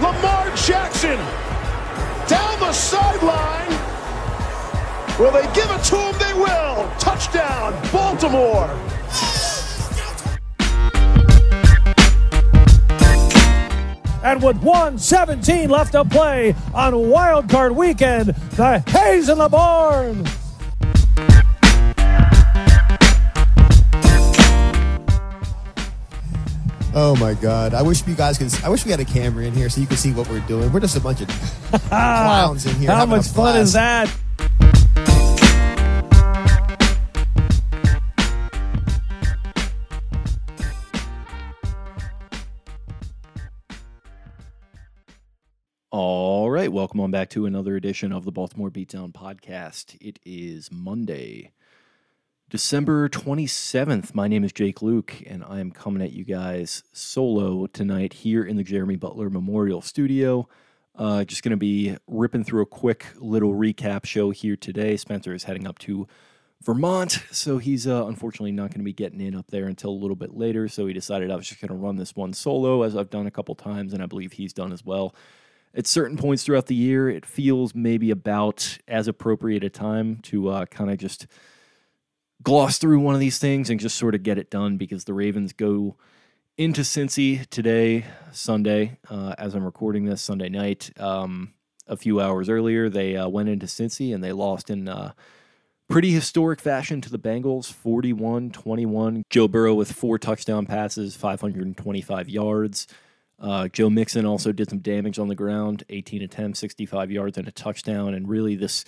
Lamar Jackson down the sideline. Will they give it to him? They will. Touchdown, Baltimore. And with 117 left to play on Wild Card Weekend, the hay's in the barn. Oh my god! I wish you guys could. I wish we had a camera in here so you could see what we're doing. We're just a bunch of clowns in here. How much fun is that? All right, welcome on back to another edition of the Baltimore Beatdown podcast. It is Monday, December 27th. My name is Jake Louque, and I am coming at you guys solo tonight here in the Jeremy Butler Memorial Studio. Uh, just going to be ripping through a quick little recap show here today. Spencer is heading up to Vermont, so he's uh, unfortunately not going to be getting in up there until a little bit later. So he decided I was just going to run this one solo, as I've done a couple times, and I believe he's done as well at certain points throughout the year, it feels maybe about as appropriate a time to uh, kind of just gloss through one of these things and just sort of get it done because the Ravens go into Cincy today, Sunday, uh, as I'm recording this Sunday night. Um, a few hours earlier, they uh, went into Cincy and they lost in uh, pretty historic fashion to the Bengals 41 21. Joe Burrow with four touchdown passes, 525 yards. Uh, Joe Mixon also did some damage on the ground, 18 attempts, 65 yards, and a touchdown. And really, this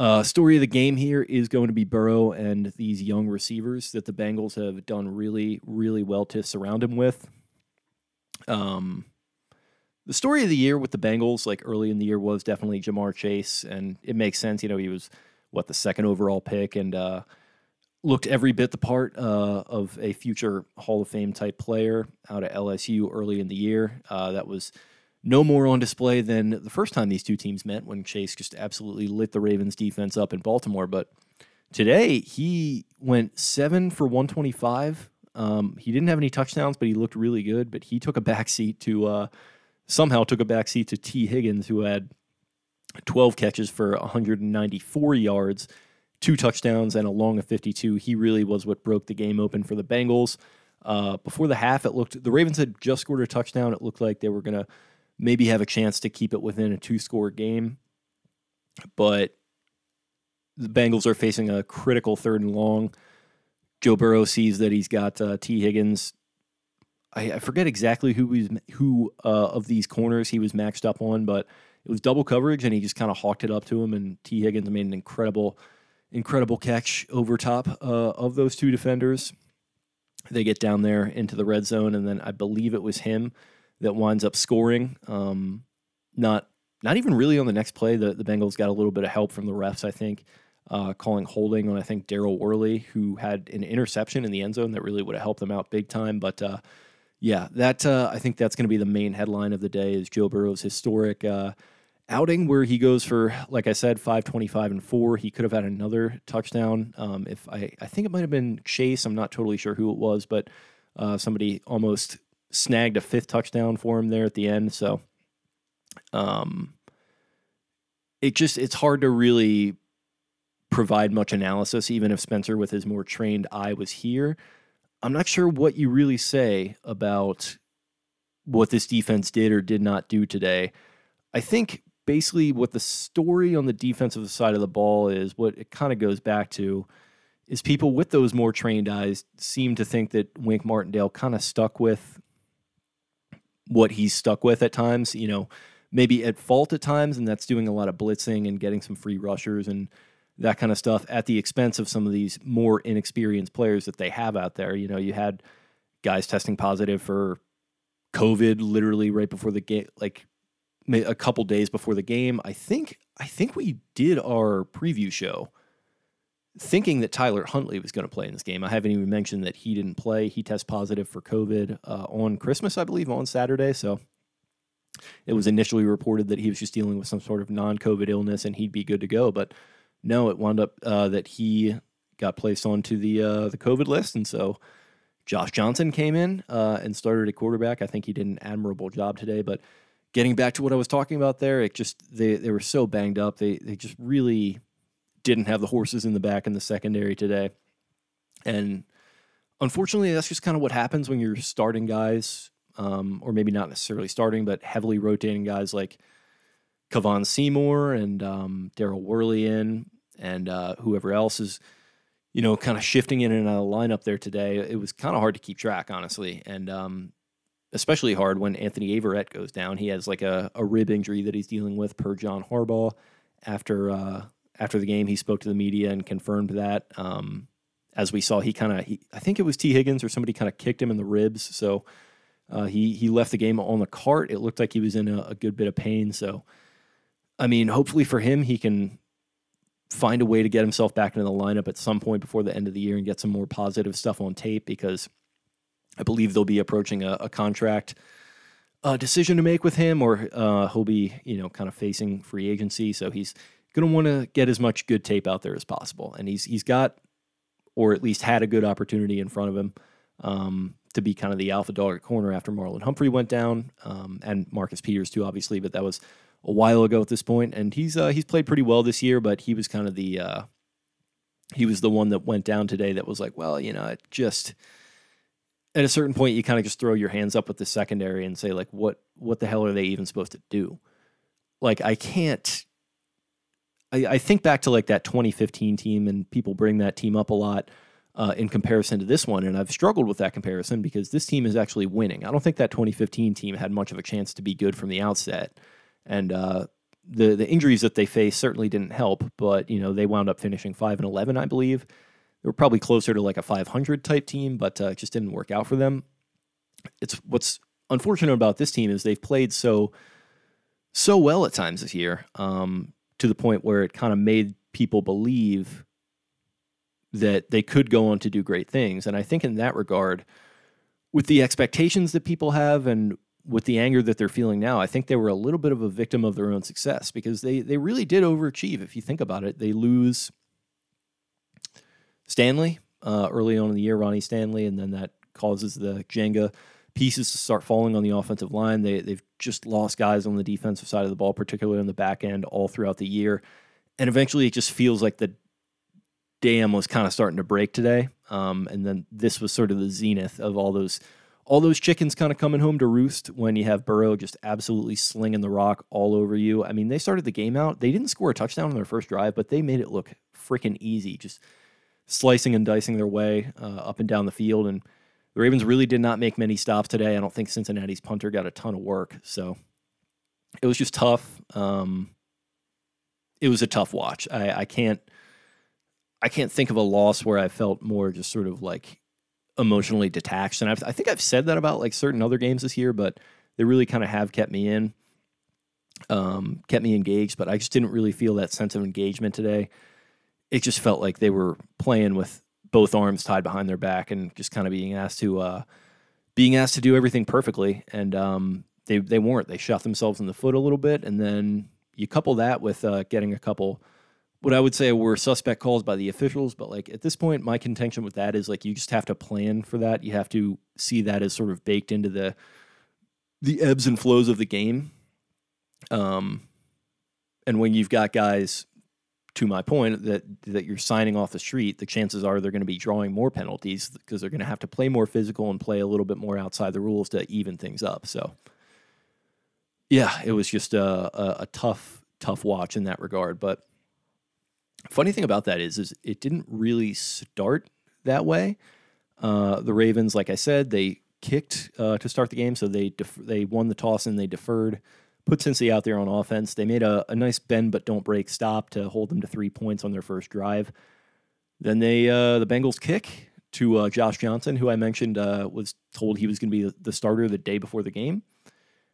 uh, story of the game here is going to be Burrow and these young receivers that the Bengals have done really, really well to surround him with. Um, the story of the year with the Bengals, like early in the year, was definitely Ja'Marr Chase, and it makes sense. You know, he was what the second overall pick, and uh, looked every bit the part uh, of a future Hall of Fame type player out of LSU early in the year. Uh, that was no more on display than the first time these two teams met when Chase just absolutely lit the Ravens defense up in Baltimore. But today he went seven for 125. Um, he didn't have any touchdowns, but he looked really good. But he took a backseat to uh, somehow took a backseat to Tee Higgins, who had 12 catches for 194 yards two touchdowns and a long of 52. He really was what broke the game open for the Bengals. Uh, before the half, it looked the Ravens had just scored a touchdown. It looked like they were going to maybe have a chance to keep it within a two score game, but the Bengals are facing a critical third and long. Joe Burrow sees that he's got uh, Tee Higgins. I, I forget exactly who he's who uh, of these corners he was maxed up on, but it was double coverage, and he just kind of hawked it up to him. And Tee Higgins made an incredible incredible catch over top uh, of those two defenders. They get down there into the red zone, and then I believe it was him that winds up scoring. Um, not not even really on the next play. The the Bengals got a little bit of help from the refs, I think, uh, calling holding on I think Daryl Worley, who had an interception in the end zone that really would have helped them out big time. But uh, yeah, that uh, I think that's going to be the main headline of the day is Joe Burrow's historic uh, outing where he goes for, like I said, 525 and four. He could have had another touchdown. Um, if I, I think it might have been Chase. I'm not totally sure who it was, but uh, somebody almost snagged a fifth touchdown for him there at the end. So, um, it just it's hard to really provide much analysis, even if Spencer, with his more trained eye, was here. I'm not sure what you really say about what this defense did or did not do today. I think basically what the story on the defensive side of the ball is, what it kind of goes back to, is people with those more trained eyes seem to think that Wink Martindale kind of stuck with what he's stuck with at times. You know, maybe at fault at times, and that's doing a lot of blitzing and getting some free rushers and that kind of stuff at the expense of some of these more inexperienced players that they have out there. You know, you had guys testing positive for COVID literally right before the game, like a couple days before the game. I think I think we did our preview show thinking that Tyler Huntley was going to play in this game. I haven't even mentioned that he didn't play. He tested positive for COVID uh, on Christmas, I believe, on Saturday. So it was initially reported that he was just dealing with some sort of non-COVID illness and he'd be good to go. But no, it wound up uh, that he got placed onto the uh, the COVID list, and so Josh Johnson came in uh, and started at quarterback. I think he did an admirable job today. But getting back to what I was talking about there, it just they they were so banged up. They they just really didn't have the horses in the back in the secondary today, and unfortunately, that's just kind of what happens when you're starting guys, um, or maybe not necessarily starting, but heavily rotating guys like Kevon Seymour and um, Daryl Worley in, and uh, whoever else is, you know, kind of shifting in and out of the lineup there today. It was kind of hard to keep track, honestly, and um, especially hard when Anthony Averett goes down. He has like a, a rib injury that he's dealing with per John Harbaugh. After uh, after the game, he spoke to the media and confirmed that. Um, as we saw, he kind of, I think it was Tee Higgins or somebody kind of kicked him in the ribs. So uh, he he left the game on the cart. It looked like he was in a, a good bit of pain. So I mean, hopefully for him, he can find a way to get himself back into the lineup at some point before the end of the year and get some more positive stuff on tape because I believe they'll be approaching a, a contract uh, decision to make with him, or uh, he'll be, you know, kind of facing free agency. So he's going to want to get as much good tape out there as possible, and he's he's got, or at least had a good opportunity in front of him um, to be kind of the alpha dog at corner after Marlon Humphrey went down, um, and Marcus Peters too, obviously. But that was a while ago at this point, and he's uh, he's played pretty well this year. But he was kind of the uh, he was the one that went down today. That was like, well, you know, it just at a certain point, you kind of just throw your hands up with the secondary and say, like, what what the hell are they even supposed to do? Like, I can't. I, I think back to like that 2015 team, and people bring that team up a lot. Uh, in comparison to this one. And I've struggled with that comparison because this team is actually winning. I don't think that 2015 team had much of a chance to be good from the outset and uh, the the injuries that they faced certainly didn't help. But you know they wound up finishing five and eleven, I believe. They were probably closer to like a 500 type team, but uh, it just didn't work out for them. It's what's unfortunate about this team is they've played so so well at times this year, um, to the point where it kind of made people believe that they could go on to do great things. And I think in that regard, with the expectations that people have and with the anger that they're feeling now, I think they were a little bit of a victim of their own success because they they really did overachieve. If you think about it, they lose Stanley uh, early on in the year, Ronnie Stanley, and then that causes the Jenga pieces to start falling on the offensive line. They they've just lost guys on the defensive side of the ball, particularly on the back end, all throughout the year, and eventually it just feels like the dam was kind of starting to break today. Um, and then this was sort of the zenith of all those all those chickens kind of coming home to roost when you have Burrow just absolutely slinging the rock all over you. I mean, they started the game out. They didn't score a touchdown on their first drive, but they made it look freaking easy, just slicing and dicing their way uh, up and down the field. And the Ravens really did not make many stops today. I don't think Cincinnati's punter got a ton of work. So it was just tough. Um, it was a tough watch. I, I can't. I can't think of a loss where I felt more just sort of like emotionally detached. And I've, I think I've said that about like certain other games this year, but they really kind of have kept me in, um, kept me engaged. But I just didn't really feel that sense of engagement today. It just felt like they were playing with both arms tied behind their back and just kind of being asked to uh, being asked to do everything perfectly. And um, they they weren't. They shot themselves in the foot a little bit, and then you couple that with uh, getting a couple what I would say were suspect calls by the officials, but like at this point, my contention with that is like you just have to plan for that. You have to see that as sort of baked into the the ebbs and flows of the game. Um, and when you've got guys, to my point, that that you're signing off the street, the chances are they're going to be drawing more penalties because they're going to have to play more physical and play a little bit more outside the rules to even things up. So yeah, it was just a, a, a tough, tough watch in that regard. But funny thing about that is, is it didn't really start that way. Uh, the Ravens, like I said, they kicked uh, to start the game, so they def- they won the toss and they deferred, put Cincy out there on offense. They made a, a nice bend but don't break stop to hold them to three points on their first drive. Then they uh, the Bengals kick to uh, Josh Johnson, who I mentioned uh, was told he was going to be the starter the day before the game.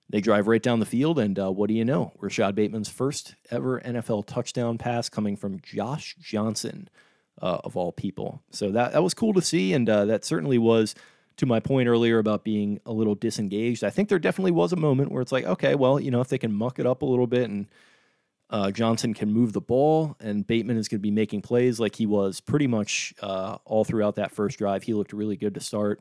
They drive right down the field, and uh, what do you know? Rashod Bateman's first ever NFL touchdown pass coming from Josh Johnson, uh, of all people. So that that was cool to see, and uh, that certainly was to my point earlier about being a little disengaged. I think there definitely was a moment where it's like, okay, well, you know, if they can muck it up a little bit and uh, Johnson can move the ball, and Bateman is going to be making plays like he was pretty much uh, all throughout that first drive. He looked really good to start,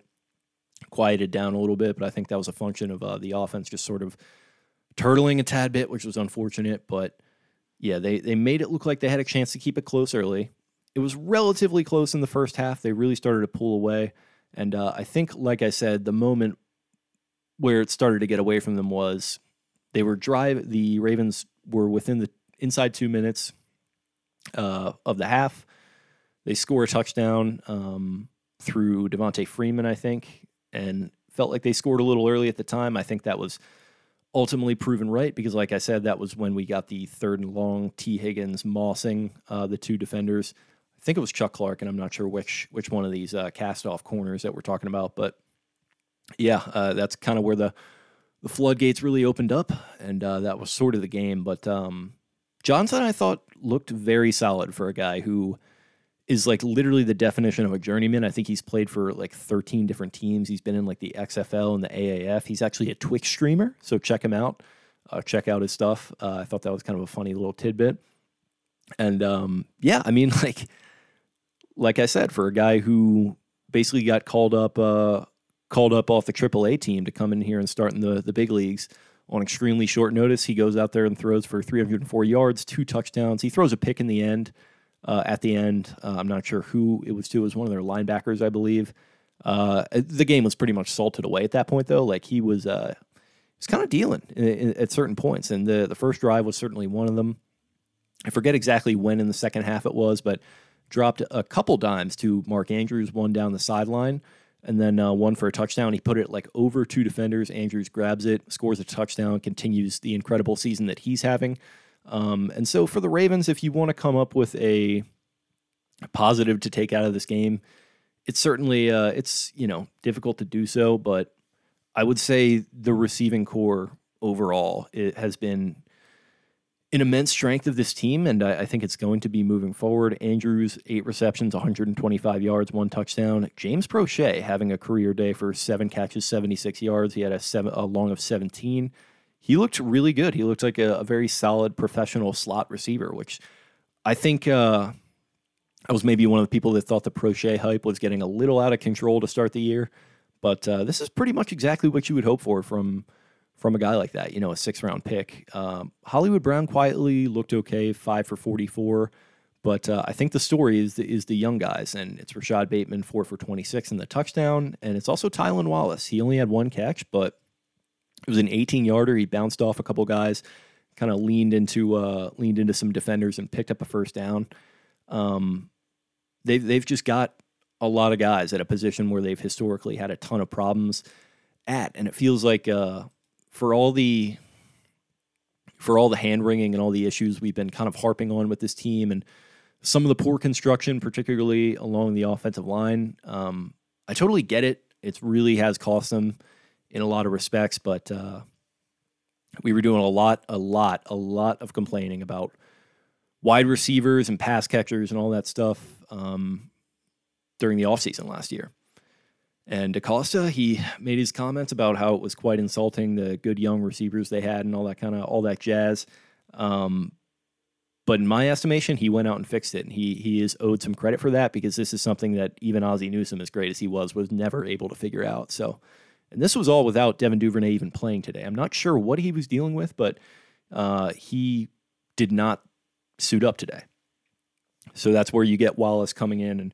quieted down a little bit, but I think that was a function of uh, the offense just sort of turtling a tad bit, which was unfortunate. But yeah, they they made it look like they had a chance to keep it close early. It was relatively close in the first half. They really started to pull away, and uh, I think, like I said, the moment where it started to get away from them was they were drive. The Ravens were within the inside two minutes uh, of the half. They score a touchdown um, through Devonta Freeman, I think, and felt like they scored a little early at the time. I think that was ultimately proven right because, like I said, that was when we got the third and long Tee Higgins mossing uh, the two defenders. I think it was Chuck Clark, and I'm not sure which which one of these uh, cast off corners that we're talking about, but yeah, uh, that's kind of where the the floodgates really opened up, and uh, that was sort of the game. But um, Johnson, I thought, looked very solid for a guy who is like literally the definition of a journeyman. I think he's played for like 13 different teams. He's been in like the XFL and the AAF. He's actually a Twitch streamer, so check him out. Uh, check out his stuff. Uh, I thought that was kind of a funny little tidbit. And um, yeah, I mean, like, like I said, for a guy who basically got called up uh, called up off the AAA team to come in here and start in the, the big leagues on extremely short notice. He goes out there and throws for 304 yards, two touchdowns. He throws a pick in the end. Uh, at the end, uh, I'm not sure who it was to. It was one of their linebackers, I believe. Uh, the game was pretty much salted away at that point, though. Like he was, uh, was kind of dealing in, in, at certain points, and the the first drive was certainly one of them. I forget exactly when in the second half it was, but dropped a couple dimes to Mark Andrews, one down the sideline and then uh, one for a touchdown. He put it like over two defenders. Andrews grabs it, scores a touchdown, continues the incredible season that he's having. Um, and so for the Ravens, if you want to come up with a positive to take out of this game, it's certainly uh, it's you know difficult to do so, but I would say the receiving core overall it has been an immense strength of this team, and I, I, think it's going to be moving forward. Andrews, eight receptions, 125 yards, one touchdown. James Proche having a career day for seven catches, 76 yards. He had a, seven, a long of 17. He looked really good. He looked like a, a very solid professional slot receiver, which I think uh, I was maybe one of the people that thought the Proche hype was getting a little out of control to start the year. But uh, this is pretty much exactly what you would hope for from from a guy like that, you know, a six round pick. Um, Hollywood Brown quietly looked okay, five for 44. But uh, I think the story is the, is the young guys, and it's Rashod Bateman, four for 26 in the touchdown. And it's also Tylan Wallace. He only had one catch, but it was an 18 yarder. He bounced off a couple guys, kind of leaned into uh, leaned into some defenders and picked up a first down. Um, they've, they've just got a lot of guys at a position where they've historically had a ton of problems at. And it feels like uh, for all the for all the hand wringing and all the issues we've been kind of harping on with this team and some of the poor construction, particularly along the offensive line. Um, I totally get it. It really has cost them in a lot of respects, but uh, we were doing a lot, a lot, a lot of complaining about wide receivers and pass catchers and all that stuff um, during the offseason last year. And DeCosta, he made his comments about how it was quite insulting the good young receivers they had and all that kind of all that jazz. Um, but in my estimation, he went out and fixed it, and he he is owed some credit for that because this is something that even Ozzie Newsome, as great as he was, was never able to figure out. So, and this was all without Devin Duvernay even playing today. I'm not sure what he was dealing with, but uh, he did not suit up today. So that's where you get Wallace coming in and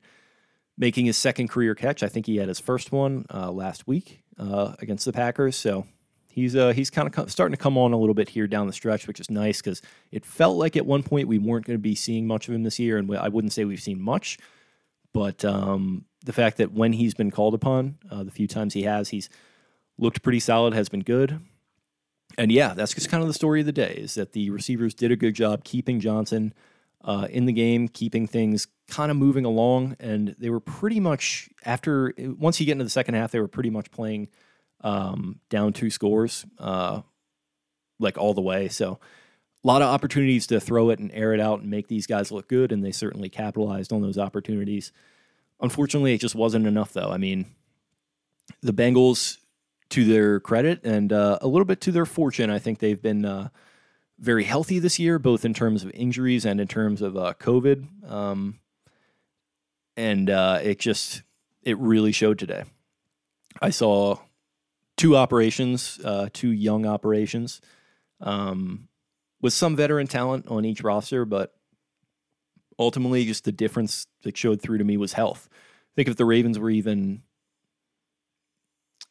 making his second career catch. I think he had his first one uh, last week uh, against the Packers. So he's uh, he's kind of starting to come on a little bit here down the stretch, which is nice because it felt like at one point we weren't going to be seeing much of him this year, and I wouldn't say we've seen much, but um, the fact that when he's been called upon, uh, the few times he has, he's looked pretty solid, has been good. And yeah, that's just kind of the story of the day is that the receivers did a good job keeping Johnson uh, in the game, keeping things kind of moving along. And they were pretty much, after, once you get into the second half, they were pretty much playing um, down two scores, uh, like all the way. So a lot of opportunities to throw it and air it out and make these guys look good. And they certainly capitalized on those opportunities. Unfortunately, it just wasn't enough, though. I mean, the Bengals, to their credit and uh, a little bit to their fortune, I think they've been uh, very healthy this year, both in terms of injuries and in terms of uh, COVID. Um, and uh, it just, it really showed today. I saw two operations, uh, two young operations, um, with some veteran talent on each roster, but ultimately, just the difference that showed through to me was health. I think if the Ravens were even,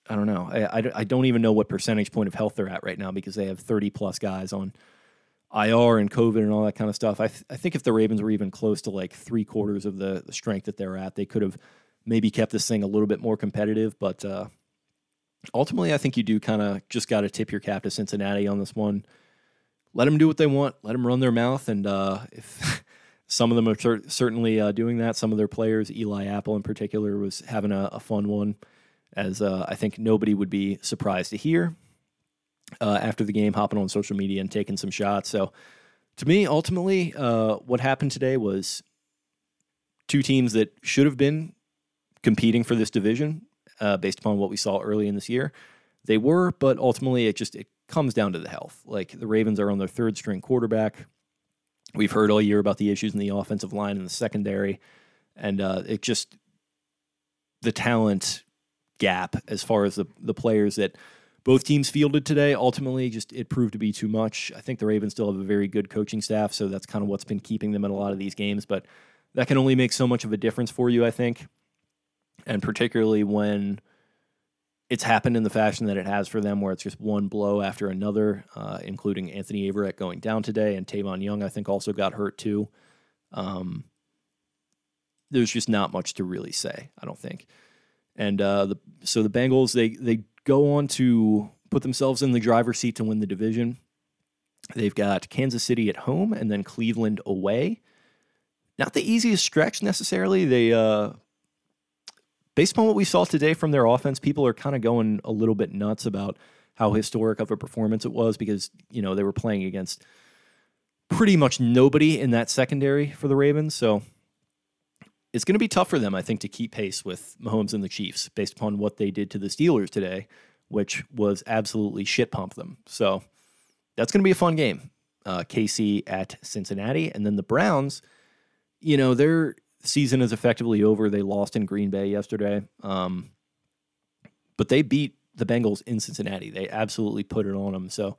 I don't know, I, I, I, don't even know what percentage point of health they're at right now because they have 30 plus guys on IR and COVID and all that kind of stuff. I, th- I think if the Ravens were even close to like three quarters of the, the strength that they're at, they could have maybe kept this thing a little bit more competitive. But uh, ultimately, I think you do kind of just got to tip your cap to Cincinnati on this one. Let them do what they want. Let them run their mouth. And uh, if some of them are cer- certainly uh, doing that. Some of their players, Eli Apple in particular, was having a, a fun one, as uh, I think nobody would be surprised to hear uh, after the game, hopping on social media and taking some shots. So, to me, ultimately, uh, what happened today was two teams that should have been competing for this division uh, based upon what we saw early in this year. They were, but ultimately, it just it comes down to the health. Like the Ravens are on their third string quarterback. We've heard all year about the issues in the offensive line and the secondary, and uh, it just the talent gap as far as the the players that both teams fielded today. Ultimately, just it proved to be too much. I think the Ravens still have a very good coaching staff, so that's kind of what's been keeping them in a lot of these games. But that can only make so much of a difference for you, I think, and particularly when it's happened in the fashion that it has for them, where it's just one blow after another, uh, including Anthony Averett going down today, and Tavon Young, I think, also got hurt too. Um, there's just not much to really say, I don't think. And uh, the, so the Bengals, they they go on to put themselves in the driver's seat to win the division. They've got Kansas City at home and then Cleveland away. Not the easiest stretch necessarily. They uh, based upon what we saw today from their offense, people are kind of going a little bit nuts about how historic of a performance it was because, you know, they were playing against pretty much nobody in that secondary for the Ravens. So it's going to be tough for them, I think, to keep pace with Mahomes and the Chiefs based upon what they did to the Steelers today, which was absolutely shit pump them. So that's going to be a fun game. Uh, KC at Cincinnati. And then the Browns, you know, they're season is effectively over. They lost in Green Bay yesterday, um, but they beat the Bengals in Cincinnati. They absolutely put it on them. So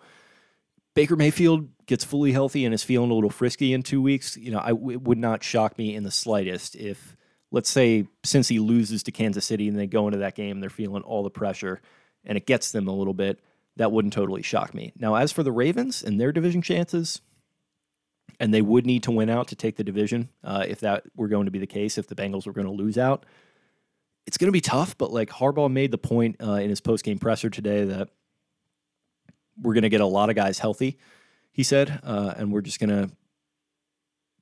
Baker Mayfield gets fully healthy and is feeling a little frisky in two weeks. You know, I, it would not shock me in the slightest if, let's say, Cincy loses to Kansas City and they go into that game, they're feeling all the pressure and it gets them a little bit. That wouldn't totally shock me. Now, as for the Ravens and their division chances, and they would need to win out to take the division uh, if that were going to be the case. If the Bengals were going to lose out, it's going to be tough. But like Harbaugh made the point uh, in his post game presser today that we're going to get a lot of guys healthy. He said, uh, and we're just going to,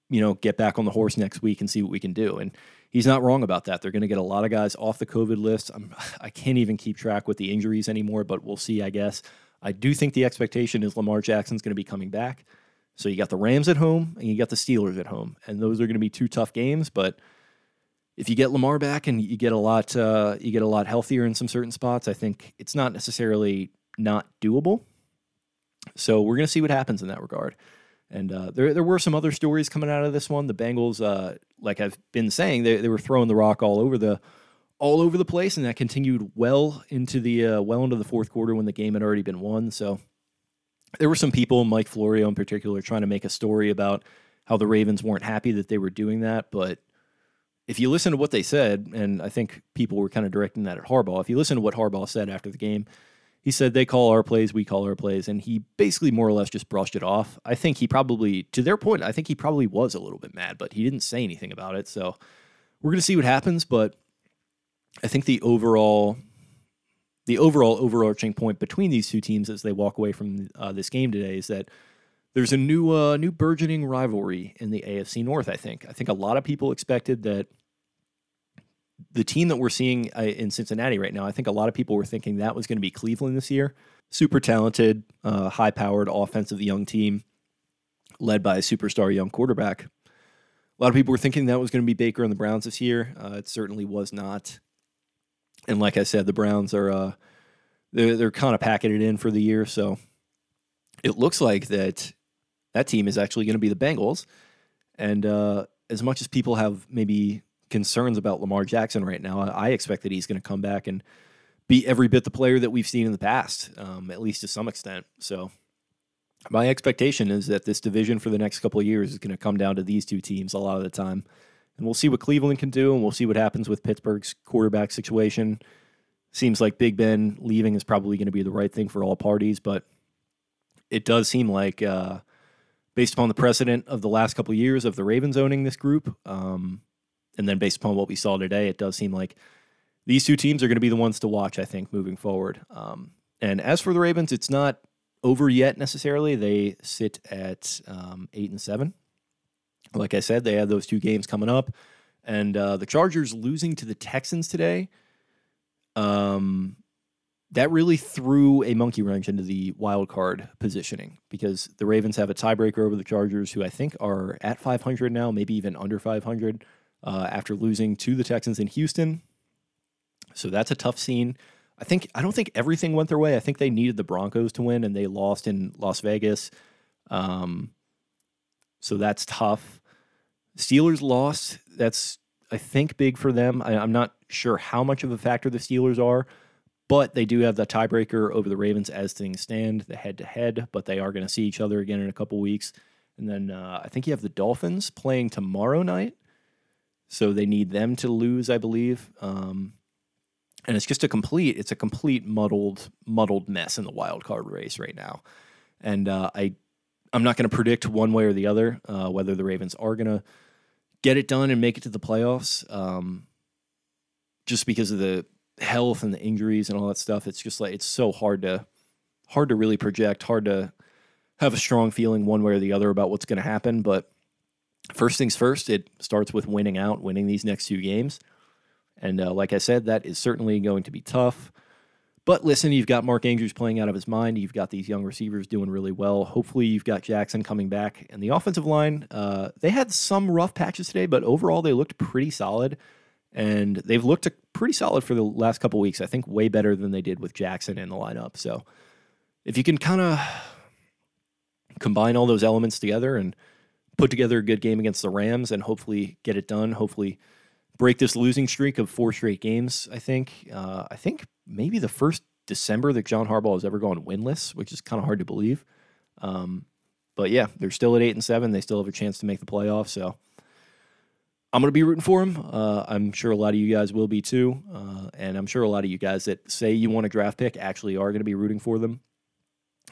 you know, get back on the horse next week and see what we can do. And he's not wrong about that. They're going to get a lot of guys off the COVID list. I'm, I can't even keep track with the injuries anymore, but we'll see. I guess I do think the expectation is Lamar Jackson's going to be coming back. So you got the Rams at home and you got the Steelers at home, and those are going to be two tough games. But if you get Lamar back and you get a lot, uh, you get a lot healthier in some certain spots. I think it's not necessarily not doable. So we're going to see what happens in that regard. And uh, there, there were some other stories coming out of this one. The Bengals, uh, like I've been saying, they, they were throwing the rock all over the all over the place, and that continued well into the uh, well into the fourth quarter when the game had already been won. So there were some people, Mike Florio in particular, trying to make a story about how the Ravens weren't happy that they were doing that. But if you listen to what they said, and I think people were kind of directing that at Harbaugh, if you listen to what Harbaugh said after the game, he said they call our plays, we call our plays, and he basically more or less just brushed it off. I think he probably, to their point, I think he probably was a little bit mad, but he didn't say anything about it. So we're gonna see what happens. But I think the overall, the overall overarching point between these two teams as they walk away from uh, this game today is that there's a new, uh, new burgeoning rivalry in the AFC North. I think. I think a lot of people expected that the team that we're seeing uh, in Cincinnati right now, I think a lot of people were thinking that was going to be Cleveland this year. Super talented, uh, high powered offensive young team led by a superstar young quarterback. A lot of people were thinking that was going to be Baker and the Browns this year. Uh, it certainly was not. And like I said, the Browns are uh, they're, they're kind of packing it in for the year. So it looks like that that team is actually going to be the Bengals. And uh, as much as people have maybe concerns about Lamar Jackson right now. I expect that he's going to come back and be every bit the player that we've seen in the past, um, at least to some extent. So, my expectation is that this division for the next couple of years is going to come down to these two teams a lot of the time. And we'll see what Cleveland can do, and we'll see what happens with Pittsburgh's quarterback situation. Seems like Big Ben leaving is probably going to be the right thing for all parties, but it does seem like, uh, based upon the precedent of the last couple of years of the Ravens owning this group, um, and then based upon what we saw today, it does seem like these two teams are going to be the ones to watch, I think, moving forward. Um, and as for the Ravens, it's not over yet necessarily. They sit at um, eight and seven. Like I said, they have those two games coming up, and uh, the Chargers losing to the Texans today. Um, that really threw a monkey wrench into the wild card positioning because the Ravens have a tiebreaker over the Chargers, who I think are at 500 now, maybe even under 500 uh, after losing to the Texans in Houston. So that's a tough scene. I think I don't think everything went their way. I think they needed the Broncos to win, and they lost in Las Vegas. Um, so that's tough. Steelers lost. That's I think big for them. I, I'm not sure how much of a factor the Steelers are, but they do have the tiebreaker over the Ravens as things stand, the head to head. But they are going to see each other again in a couple weeks. And then uh, I think you have the Dolphins playing tomorrow night. So they need them to lose, I believe. Um, and it's just a complete, it's a complete muddled, muddled mess in the wild card race right now. And uh, I, I'm not going to predict one way or the other uh, whether the Ravens are going to get it done and make it to the playoffs. Um, just because of the health and the injuries and all that stuff, it's just like it's so hard to, hard to really project, hard to have a strong feeling one way or the other about what's going to happen. But first things first, it starts with winning out, winning these next two games. And uh, like I said, that is certainly going to be tough. But listen, you've got Mark Andrews playing out of his mind. You've got these young receivers doing really well. Hopefully, you've got Jackson coming back. And the offensive line, uh, they had some rough patches today, but overall, they looked pretty solid. And they've looked pretty solid for the last couple weeks. I think way better than they did with Jackson in the lineup. So if you can kind of combine all those elements together and put together a good game against the Rams and hopefully get it done. Hopefully, break this losing streak of four straight games. I think. Uh, I think maybe the first December that John Harbaugh has ever gone winless, which is kind of hard to believe. Um, but yeah, they're still at eight and seven. They still have a chance to make the playoffs. So I'm going to be rooting for them. Uh, I'm sure a lot of you guys will be too, uh, and I'm sure a lot of you guys that say you want a draft pick actually are going to be rooting for them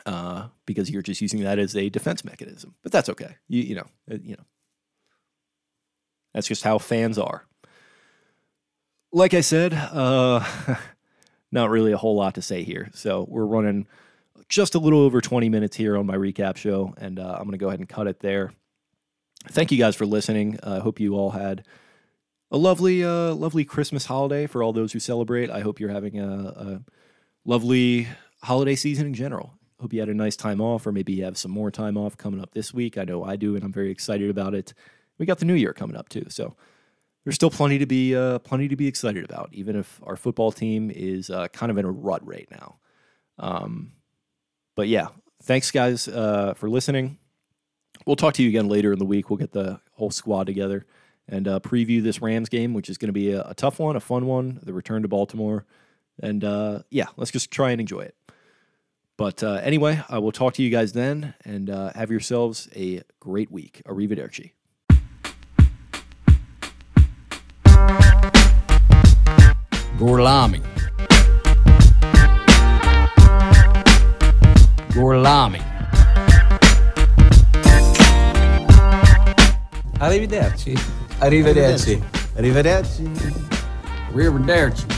uh, because you're just using that as a defense mechanism. But that's okay. You, you know, uh, you know, that's just how fans are. Like I said, uh, not really a whole lot to say here. So we're running just a little over 20 minutes here on my recap show, and uh, I'm going to go ahead and cut it there. Thank you guys for listening. I hope you all had a lovely, uh, lovely Christmas holiday for all those who celebrate. I hope you're having a, a lovely holiday season in general hope you had a nice time off, or maybe you have some more time off coming up this week. I know I do, and I'm very excited about it. We got the new year coming up too, so there's still plenty to be uh, plenty to be excited about, even if our football team is uh, kind of in a rut right now. Um, but yeah, thanks guys uh, for listening. We'll talk to you again later in the week. We'll get the whole squad together and uh, preview this Rams game, which is going to be a, a, tough one, a fun one. The return to Baltimore, and uh, yeah, let's just try and enjoy it. But uh, anyway, I will talk to you guys then and uh, have yourselves a great week. Arrivederci. Gorlami. Gorlami. Arrivederci. Arrivederci. Arrivederci. Arrivederci.